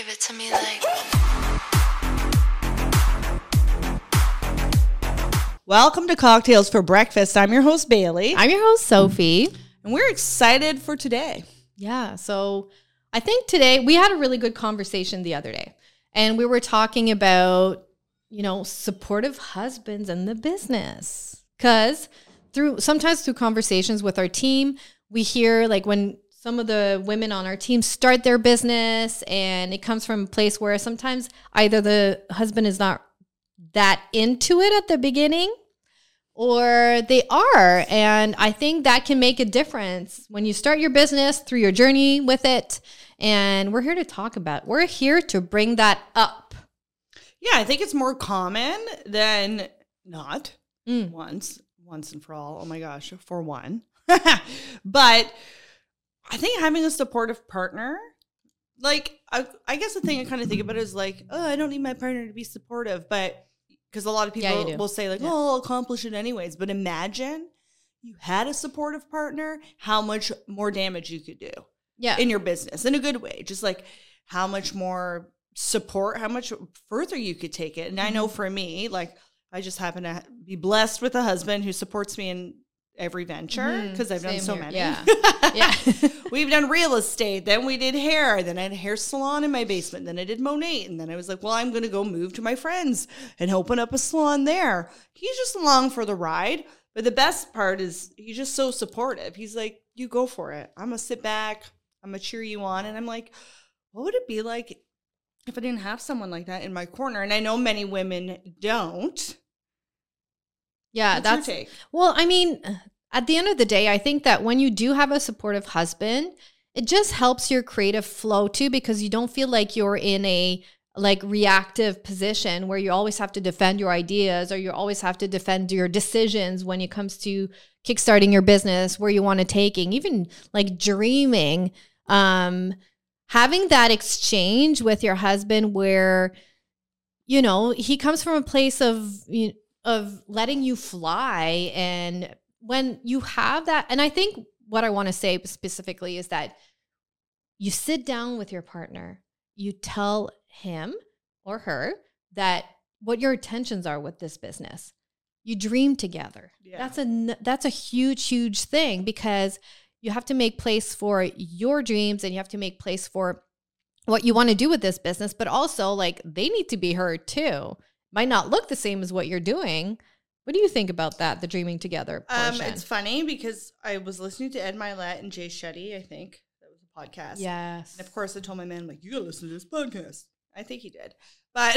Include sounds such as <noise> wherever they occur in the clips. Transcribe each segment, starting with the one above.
Give it to me like. Welcome to Cocktails for Breakfast. I'm your host, Bailey, I'm your host, Sophie. and we're excited for today. Yeah. So I think today we had a really good conversation the other day, and we were talking about, you know, supportive husbands in the business. Because through sometimes through conversations with our team, we hear like when some of the women on our team start their business, and it comes from a place where sometimes either the husband is not that into it at the beginning or they are. And I think that can make a difference when you start your business through your journey with it. And we're here to talk about, we're here to bring that up. Yeah, I think it's more common than not. Mm. Once, once and for all. Oh my gosh, for one. <laughs> but I think having a supportive partner, like, I, I guess the thing I kind of think about is like, oh, I don't need my partner to be supportive, but because a lot of people do. will say like, Yeah. oh, I'll accomplish it anyways. But imagine you had a supportive partner, how much more damage you could do. Yeah. in your business in a good way. Just like how much more support, how much further you could take it. And I Mm-hmm. know for me, like I just happen to be blessed with a husband who supports me in every venture mm-hmm. because I've done so here. many. Yeah. <laughs> yeah. <laughs> We've done real estate, then we did hair, then I had a hair salon in my basement, then I did Monat, and then I was like, well, I'm going to go move to my friends and open up a salon there. He's just along for the ride. But the best part is he's just so supportive. He's like, you go for it. I'm going to sit back, I'm going to cheer you on. And I'm like, what would it be like if I didn't have someone like that in my corner? And I know many women don't. Yeah. What's that's, well, I mean, at the end of the day, I think that when you do have a supportive husband, it just helps your creative flow too, because you don't feel like you're in a like reactive position where you always have to defend your ideas or you always have to defend your decisions when it comes to kickstarting your business where you want to taking even like dreaming um having that exchange with your husband where you know he comes from a place of you of letting you fly and when you have that and i think what i want to say specifically is that you sit down with your partner you tell him or her that what your intentions are with this business. You dream together. Yeah. that's a that's a huge huge thing because you have to make place for your dreams and you have to make place for what you want to do with this business but also like they need to be heard too might not look the same as what you're doing what do you think about that the dreaming together Um, it's funny because I was listening to Ed Mylett and Jay Shetty, I think. That was a podcast. yes And of course, I told my man, like, you gotta listen to this podcast. I think he did. But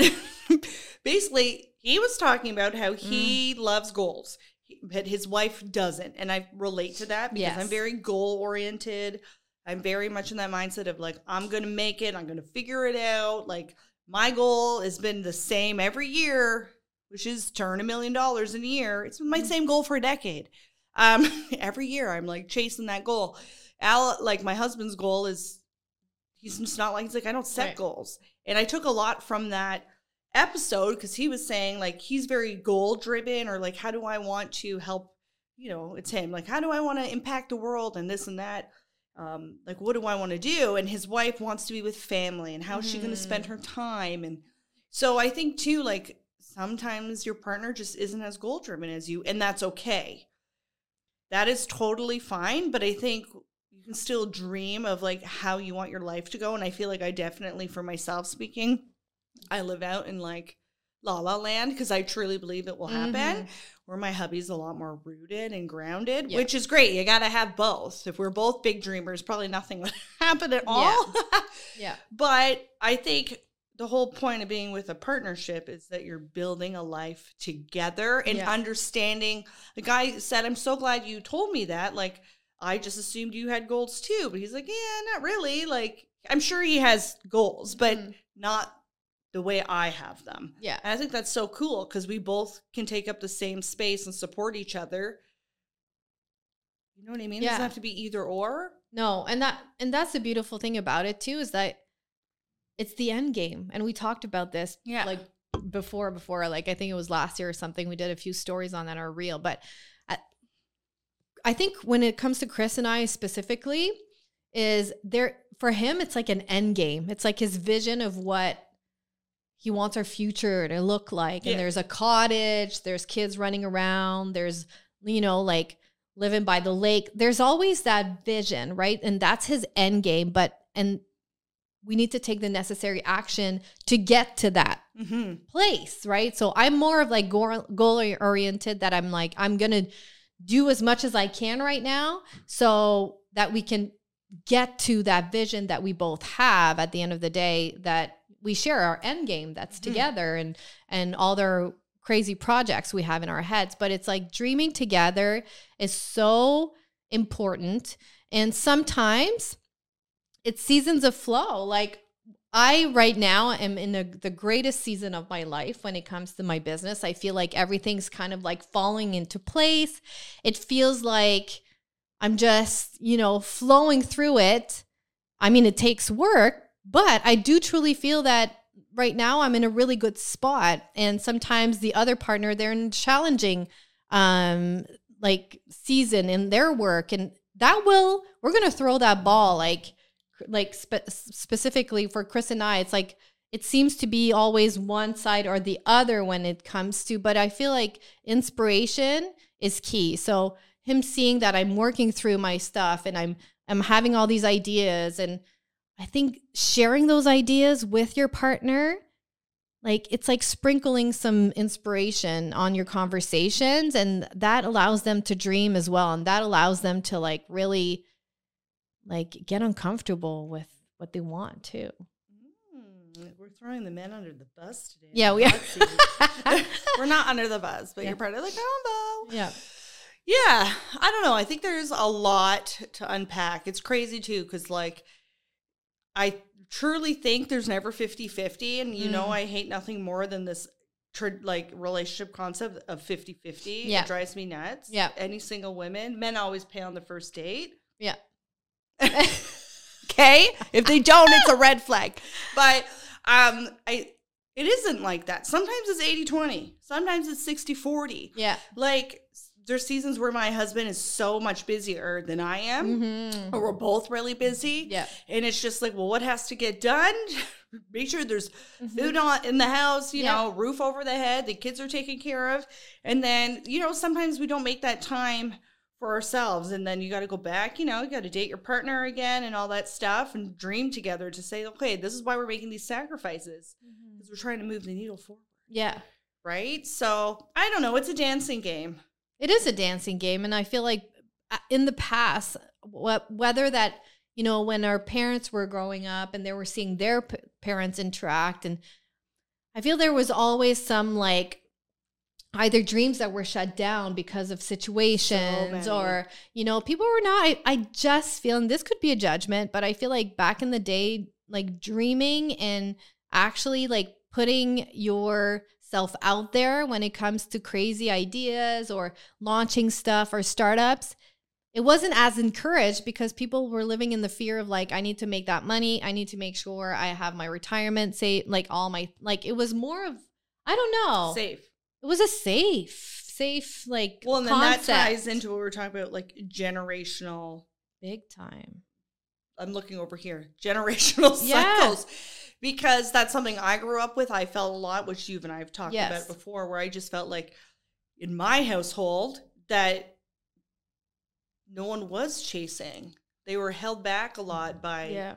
<laughs> basically, he was talking about how he loves goals, but his wife doesn't. And I relate to that because Yes. I'm very goal oriented. I'm very much in that mindset of like, I'm gonna make it, I'm gonna figure it out. Like, my goal has been the same every year, which is turn a million dollars in a year. It's been my same goal for a decade. Um, <laughs> every year, I'm like chasing that goal. Al, like my husband's goal is he's just not like he's like I don't set Right. goals, and I took a lot from that episode because he was saying like he's very goal driven or like how do I want to help you know it's him like how do I want to impact the world and this and that um like what do I want to do? And his wife wants to be with family and how is she going to spend her time? And so I think too like sometimes your partner just isn't as goal driven as you and that's okay. That is totally fine but I think you can still dream of like how you want your life to go and I feel like I definitely for myself speaking I live out in like la la land because I truly believe it will happen. Where my hubby's a lot more rooted and grounded, Yeah. which is great. You got to have both. If we're both big dreamers, probably nothing would <laughs> happen at all. yeah <laughs> but I think the whole point of being with a partnership is that you're building a life together and Yeah. understanding. The guy said, I'm so glad you told me that. Like, I just assumed you had goals too. But he's like, yeah, not really. Like, I'm sure he has goals, but Mhm. not the way I have them. yeah And I think that's so cool because we both can take up the same space and support each other. You know what I mean? It doesn't have to be either or. No, and that and that's the beautiful thing about it too is that it's the end game. And we talked about this Yeah. like before before like I think it was last year or something we did a few stories on that are real, but I, I think when it comes to Chris and I specifically, is there for him it's like an end game. It's like his vision of what he wants our future to look like. Yeah. And there's a cottage, there's kids running around, there's you know like living by the lake. There's always that vision, right? And that's his end game, but and we need to take the necessary action to get to that Mm-hmm. place, right? So I'm more of like goal oriented that I'm like, I'm going to do as much as I can right now so that we can get to that vision that we both have at the end of the day that we share our end game that's Mhm. together and and all their crazy projects we have in our heads but it's like dreaming together is so important and sometimes it's seasons of flow like I right now am in a, the greatest season of my life when it comes to my business. I feel like everything's kind of like falling into place. It feels like I'm just, you know, flowing through it. I mean, it takes work, but I do truly feel that right now I'm in a really good spot. And sometimes the other partner, they're in challenging um like season in their work and that will we're going to throw that ball like like spe- specifically for Chris and I, it's like it seems to be always one side or the other when it comes to, but I feel like inspiration is key. So him seeing that I'm working through my stuff and I'm I'm having all these ideas and I think sharing those ideas with your partner like it's like sprinkling some inspiration on your conversations and that allows them to dream as well and that allows them to like really like get uncomfortable with what they want too. Mm, we're throwing the men under the bus today. Yeah, we are. <laughs> <laughs> We're not under the bus, but Yeah. you're part of the combo. Yeah. Yeah, I don't know. I think there's a lot to unpack. It's crazy too, because like, I truly think there's never 50 50. And you know, Mm. I hate nothing more than this tr- like relationship concept of 50 50. Yeah. It drives me nuts. Yeah. Any single women, men always pay on the first date. Yeah. <laughs> okay if they don't it's a red flag but um i it isn't like that sometimes it's 80 20 sometimes it's 60 40 Yeah. like there's seasons where my husband is so much busier than i am Mm-hmm. or we're both really busy Yeah. and it's just like well what has to get done <laughs> make sure there's Mhm. food on in the house you Yeah. know roof over the head the kids are taken care of and then you know sometimes we don't make that time for ourselves and then you got to go back you know you got to date your partner again and all that stuff and dream together to say okay this is why we're making these sacrifices because we're trying to move the needle forward Yeah. right so i don't know it's a dancing game It is a dancing game. And I feel like uh, in the past, wh- whether that, you know, when our parents were growing up and they were seeing their p- parents interact, and I feel there was always some like, either dreams that were shut down because of situations many. or you know people were not I, I just feel and this could be a judgment but i feel like back in the day like dreaming and actually like putting yourself out there when it comes to crazy ideas or launching stuff or startups it wasn't as encouraged because people were living in the fear of like i need to make that money i need to make sure i have my retirement say like all my like it was more of i don't know safe it was a safe safe like well and then that ties into what we're talking about like generational big time I'm looking over here. Generational <laughs> Yeah. cycles. Because that's something I grew up with. I felt a lot, which you and I have talked Yes. about before, where I just felt like in my household that no one was chasing. They were held back a lot by yeah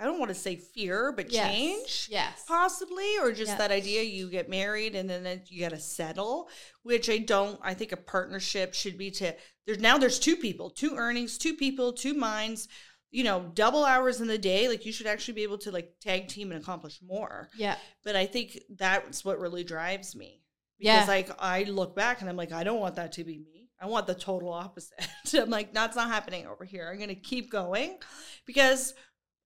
I don't want to say fear, but Yes. change yes possibly or just Yeah. that idea you get married and then you got to settle which i don't i think a partnership should be to there's now there's two people two earnings two people two minds you know double hours in the day like you should actually be able to like tag team and accomplish more. Yeah. But i think that's what really drives me. Yeah. because like i look back and i'm like i don't want that to be me. I want the total opposite. <laughs> I'm like that's not happening over here. I'm going to keep going. Because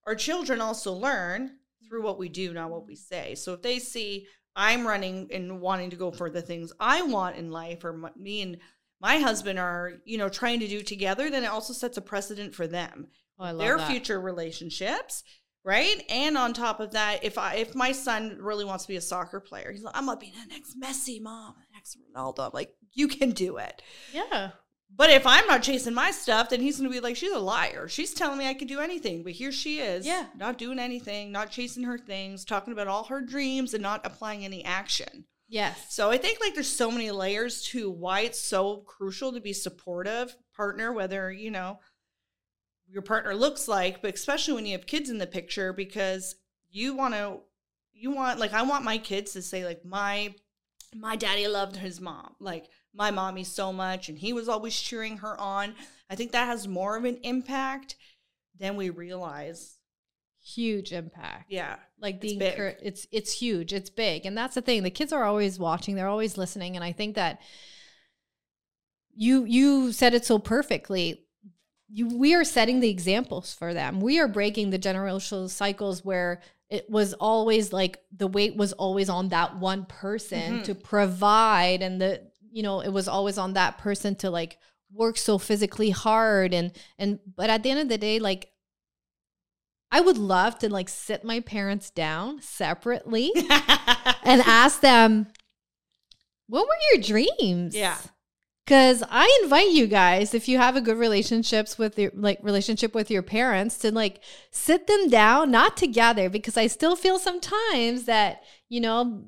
our children also learn through what we do not what we say. So if they see i'm running and wanting to go for the things i want in life or my, me and my husband are you know trying to do together then it also sets a precedent for them oh, their that. future relationships right and on top of that if i if my son really wants to be a soccer player he's like i'm gonna be the next messi mom the next ronaldo i'm like you can do it yeah But if I'm not chasing my stuff, then he's going to be like, she's a liar. She's telling me I could do anything, but here she is. Yeah. Not doing anything, not chasing her things, talking about all her dreams and not applying any action. Yes. So I think like there's so many layers to why it's so crucial to be supportive partner, whether, you know, your partner looks like, but especially when you have kids in the picture, because you want to, you want, like, I want my kids to say, like, my, my daddy loved his mom. Like, my mommy so much, and he was always cheering her on. I think that has more of an impact than we realize. Huge impact. Yeah. Like the It's big. encour- it's it's huge. It's big. And that's the thing. The kids are always watching. They're always listening. And I think that you you said it so perfectly. You we are setting the examples for them. We are breaking the generational cycles where it was always like the weight was always on that one person Mhm. to provide and the you know it was always on that person to like work so physically hard and and but at the end of the day like I would love to like sit my parents down separately <laughs> and ask them, what were your dreams? Yeah. Cause I invite you guys, if you have a good relationships with your like relationship with your parents, to like sit them down, not together, because I still feel sometimes that, you know,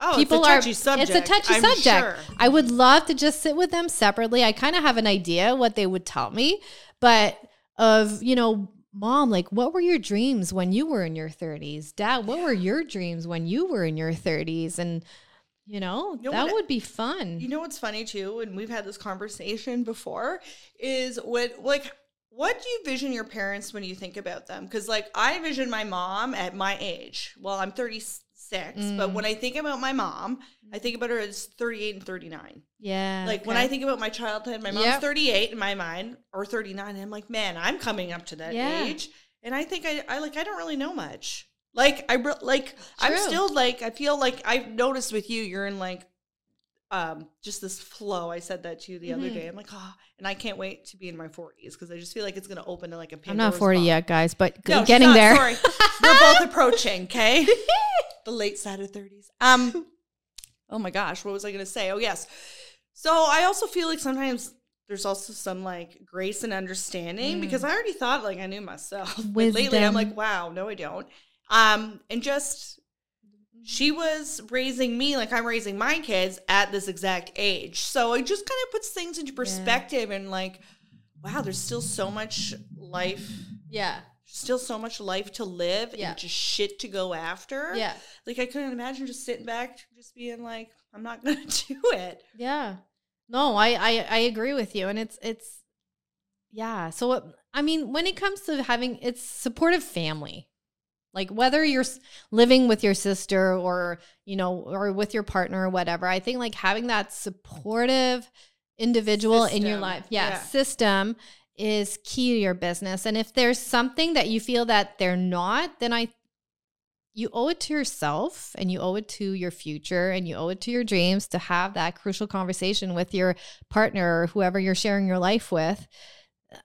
Oh, People it's a are- touchy subject. it's a touchy I'm subject. sure. I would love to just sit with them separately. I kind of have an idea what they would tell me, but of, you know, mom, like what were your dreams when you were in your 30s? Dad, what were your dreams when you were in your 30s? And, you know, You know that what- would be fun. You know what's funny too, and we've had this conversation before, is what like what do you vision your parents when you think about them? Because like I vision my mom at my age. Well, I'm 36, but Mm. when I think about my mom, I think about her as 38 and 39. yeah. Like when I think about my childhood, my mom's Yep. 38 in my mind, or 39, and I'm like, man, I'm coming up to that Yeah. age, and I think I, I like I don't really know much. Like I like I'm still like I feel like I've noticed with you, you're in like um just this flow. I said that to you the other Mhm. day. I'm like, oh, and I can't wait to be in my 40s because I just feel like it's gonna open to like a. I'm not 40 box. yet, guys, but No, getting not, there. Sorry, we're both <laughs> approaching. Okay, <laughs> the late side of 30s. Um, oh my gosh, what was I gonna say? Oh yes. So I also feel like sometimes there's also some like grace and understanding Mm. because I already thought like I knew myself. But lately I'm like, wow, no, I don't. Um, and just she was raising me like I'm raising my kids at this exact age. So it just kind of puts things into perspective and like, wow, there's still so much life, Yeah. still so much life to live Yeah. and just shit to go after. Yeah. Like I couldn't imagine just sitting back, just being like, I'm not <laughs> gonna do it. Yeah. No, I, I I agree with you, and it's it's yeah. So what I mean, when it comes to having it's supportive family, like whether you're living with your sister or you know or with your partner or whatever, I think like having that supportive individual in your life, yeah, Yeah. system is key to your business. And if there's something that you feel that they're not, then I you owe it to yourself and you owe it to your future and you owe it to your dreams to have that crucial conversation with your partner or whoever you're sharing your life with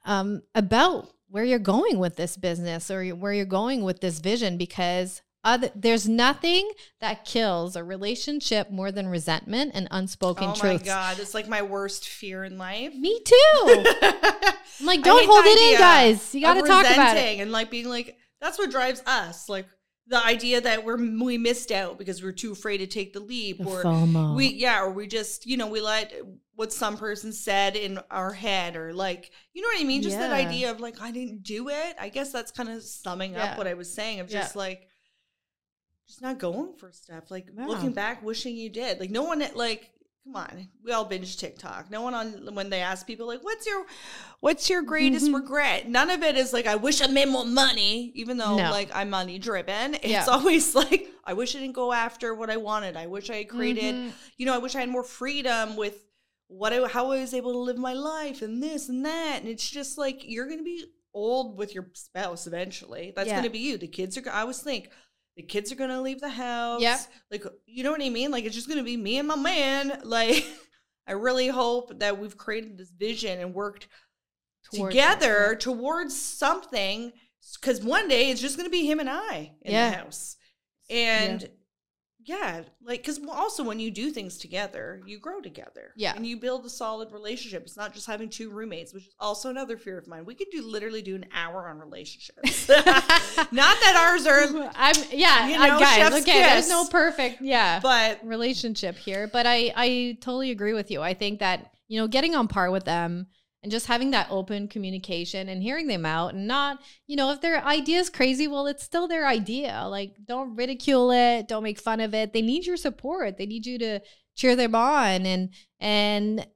um, about where you're going with this business or where you're going with this vision because other, there's nothing that kills a relationship more than resentment and unspoken truth. oh truths. my god, it's like my worst fear in life. Me too. <laughs> I'm like, don't hold it in, guys. You got to talk about it. and like being like that's what drives us like the idea that we're we missed out because we're too afraid to take the leap or FOMO. we yeah or we just you know we let what some person said in our head or like you know what i mean just that idea of like i didn't do it i guess that's kind of summing Yeah. up what i was saying of just Yeah. like just not going for stuff like Yeah. looking back wishing you did like no one like come on we all binge tiktok no one on when they ask people like what's your what's your greatest Mhm. regret none of it is like i wish i made more money even though No. like i'm money driven <laughs> it's always like i wish i didn't go after what i wanted i wish i had created Mhm. you know i wish i had more freedom with what I, how i was able to live my life and this and that. And it's just like you're gonna be old with your spouse eventually. That's Yeah. gonna be you. The kids are i always think the kids are gonna leave the house. Yep. like you know what i mean? Like it's just gonna be me and my man. <laughs> Like i really hope that we've created this vision and worked Towards together it, towards something. Because one day it's just going to be him and i in Yeah. the house. And yeah, like because also when you do things together, you grow together. Yeah. and you build a solid relationship. It's not just having two roommates, which is also another fear of mine. We could do literally do an hour on relationships. <laughs> <laughs> not that ours are, <laughs> I'm yeah, You I- know, guys. Okay, there's no perfect yeah but relationship here, but I I totally agree with you. I think that you know getting on par with them and just having that open communication and hearing them out and not you know if their idea is crazy, well, it's still their idea. Like don't ridicule it, don't make fun of it. They need your support. They need you to cheer them on and and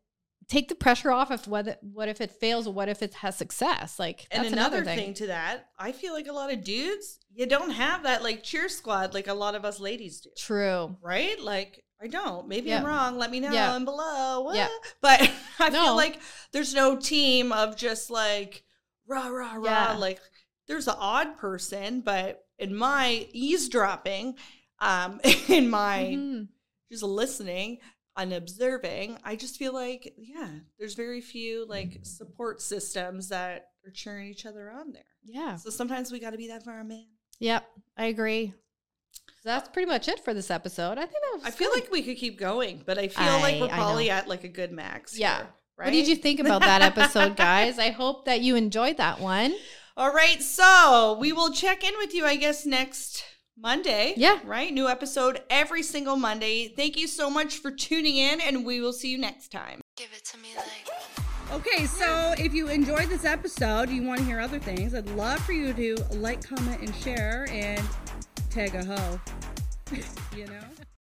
take the pressure off of whether what if it fails or what if it has success. Like and that's another, thing. thing to that, I feel like a lot of dudes, you don't have that like cheer squad like a lot of us ladies do. True. right? Like I don't. Maybe Yeah. I'm wrong. Let me know Yeah. and below. Yeah. <laughs> But I No. feel like there's no team of just like rah rah rah. Yeah. Like there's an odd person, but in my eavesdropping, um, <laughs> in my Mhm. just listening and observing, I just feel like yeah, there's very few like support systems that are cheering each other on there. Yeah. So sometimes we got to be that for our man. Yep, I agree. So that's pretty much it for this episode. I think that was I feel good. like we could keep going, but I feel like we're probably at like a good max. Yeah. here, right? What did you think about that episode, guys? I hope that you enjoyed that one. <laughs> All right, so we will check in with you, I guess, next Monday. Yeah. Right? New episode every single Monday. Thank you so much for tuning in, and we will see you next time. Give it to me like. Okay, so if you enjoyed this episode, you want to hear other things, I'd love for you to like, comment, and share, and tag a hoe. <laughs> you know?